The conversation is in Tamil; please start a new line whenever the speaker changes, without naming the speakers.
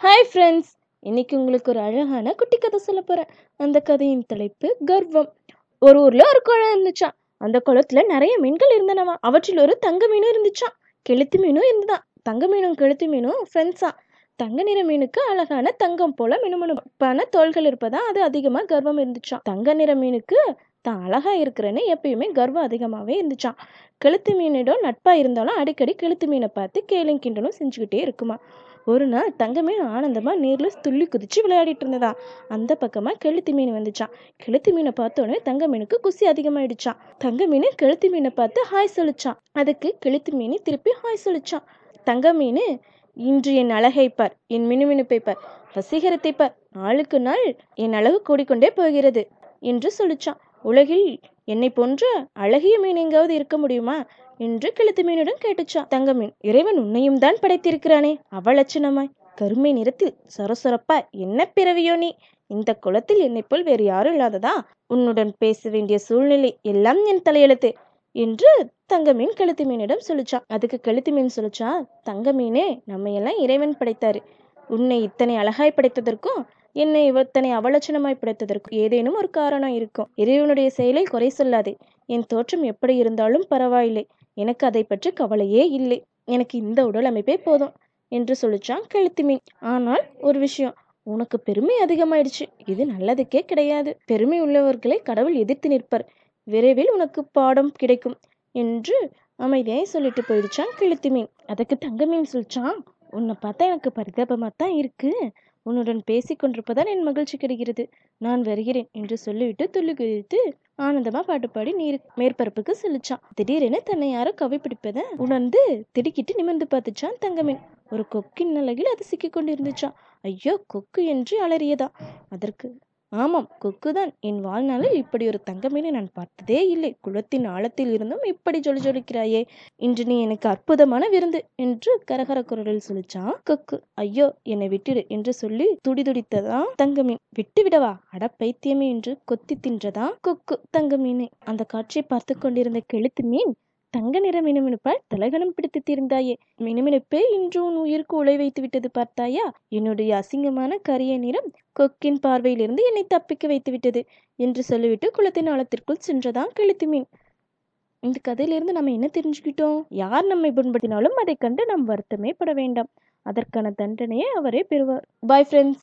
ஹாய் ஃப்ரெண்ட்ஸ் இன்னைக்கு உங்களுக்கு ஒரு அழகான குட்டி கதை சொல்ல போகிறேன் அந்த கதையின் தலைப்பு கர்வம். ஒரு ஊரில் ஒரு குளம் இருந்துச்சான் அந்த குளத்துல நிறைய மீன்கள் இருந்தனவா? அவற்றில் ஒரு தங்க மீனும் இருந்துச்சான் கெளுத்து மீனும் இருந்துதான். தங்க மீனும் கெளுத்து மீனும் ஃப்ரெண்ட்ஸா தங்க நிற மீனுக்கு அழகான தங்கம் போல மினுமினுப்பான தோள்கள் இருப்பதா? அது அதிகமாக கர்வம் இருந்துச்சான் தங்க நிற மீனுக்கு தான் அழகா இருக்கிறேன்னு எப்பயுமே கர்வம் அதிகமாகவே இருந்துச்சான் கெளுத்து மீனிடம் நட்பா இருந்தாலும் அடிக்கடி கெளுத்து மீனை பார்த்து கேளும் கிண்டலும் செஞ்சுக்கிட்டே இருக்குமா ஒரு நாள் தங்க மீன் ஆனந்தமா நீர்ல துள்ளி குதிச்சு விளையாடிட்டு இருந்ததா? அந்த பக்கமா கெளுத்தி மீன் வந்துச்சான் கெளுத்தி மீனை பார்த்தோன்னே தங்க மீனுக்கு குசி அதிகமாயிடுச்சான் தங்க மீன் கெளுத்தி மீனை பார்த்து ஹாய் சொல்லிச்சான் அதுக்கு கெளுத்தி மீன் திருப்பி ஹாய் சொல்லிச்சான் தங்க மீன் இன்று என் அழகை பார் என் மினுமினுப்பை பார் வசீகரத்தை பார் நாளுக்கு நாள் என் அழகு கூடிக்கொண்டே போகிறது என்று சொல்லிச்சான் உலகில் என்னை போன்ற அழகிய மீன் எங்காவது இருக்க முடியுமா? என்று கிழத்து மீனிடம் கேட்டுச்சான். தங்க மீன் இறைவன் உன்னையும் தான் படைத்திருக்கிறானே அவலட்சணமாய் கருமை நிறத்தில் சொரசொரப்பா என்ன பிறவியோ நீ? இந்த குளத்தில் என்னை போல் வேறு யாரும் இல்லாததா? உன்னுடன் பேச வேண்டிய சூழ்நிலை எல்லாம் என் தலையெழுத்து என்று தங்க மீன் கழுத்து மீனிடம் சொல்லிச்சான். அதுக்கு கழுத்து மீன் சொல்லிச்சா தங்க மீனே நம்ம எல்லாம் இறைவன் படைத்தாரு. உன்னை இத்தனை அழகாய் படைத்ததற்கும் என்னை இவத்தனை அவலட்சணமாய் பிடித்ததற்கு ஏதேனும் ஒரு காரணம் இருக்கும். இறைவனுடைய செயலை குறை சொல்லாதே. என் தோற்றம் எப்படி இருந்தாலும் பரவாயில்லை. எனக்கு அதை பற்றி கவலையே இல்லை. எனக்கு இந்த உடல் அமைப்பே போதும் என்று சொல்லிச்சான் கழுத்து மீன் ஆனால் ஒரு விஷயம். உனக்கு பெருமை அதிகமாயிடுச்சு. இது நல்லதுக்கே கிடையாது. பெருமை உள்ளவர்களை கடவுள் எதிர்த்து நிற்பர். விரைவில் உனக்கு பாடம் கிடைக்கும் என்று அமைதியாய் சொல்லிட்டு போயிடுச்சான் கெழுத்து மீன் அதுக்கு தங்க மீன் சொல்லிச்சான். உன்னை பார்த்தா எனக்கு பரிதாபமாக தான் இருக்குது உன்னுடன் பேசி கொண்டிருப்பதால் என் மகிழ்ச்சி கிடைக்கிறது. நான் வருகிறேன் என்று சொல்லிவிட்டு துள்ளி குதித்து ஆனந்தமா பாட்டு பாடி நீர் மேற்பரப்புக்கு செலுச்சான் திடீரென தன்னை யாரோ கவி பிடிப்பதை உணர்ந்து திடுக்கிட்டு நிமிர்ந்து பார்த்துச்சான் தங்கமீன். ஒரு கொக்கின் அழகில் அது சிக்கிக் கொண்டிருந்துச்சான் ஐயோ கொக்கு என்று அலறியதா? அதற்கு ஆமாம் கொக்குதான் என் வாழ்நாளில் இப்படி ஒரு தங்கமீனை நான் பார்த்ததே இல்லை. குளத்தின் ஆழத்தில் இருந்தும் இப்படி ஜொலி ஜொலிக்கிறாயே. இன்று நீ எனக்கு அற்புதமான விருந்து என்று கரகர குரலில் சொல்லிச்சான் கொக்கு. ஐயோ என்னை விட்டுடு என்று சொல்லி துடிதுடித்ததா தங்கமீன். விட்டு விடவா அட பைத்தியமே என்று கொத்தி தின்றதா கொக்கு தங்கமீனை. அந்த காட்சியை பார்த்து கொண்டிருந்த கெளுத்து மீன் தங்க நிற மினுமினுப்பால் தலகணம் பிடித்து தீர்ந்தாயே. மினுமினுப்பே இன்று உன் உயிருக்கு உழை வைத்து விட்டது பார்த்தாயா? என்னுடைய அசிங்கமான கரிய நிறம் கொக்கின் பார்வையிலிருந்து என்னை தப்பிக்க வைத்து விட்டது என்று சொல்லிவிட்டு குளத்தின் ஆழத்திற்குள் சென்றதான் கிழித்து மீன். இந்த கதையிலிருந்து நம்ம என்ன தெரிஞ்சுக்கிட்டோம்? யார் நம்மை புண்படுத்தினாலும் அதை கண்டு நாம் வருத்தமே பட வேண்டாம். அதற்கான தண்டனையை அவரே பெறுவார். Bye friends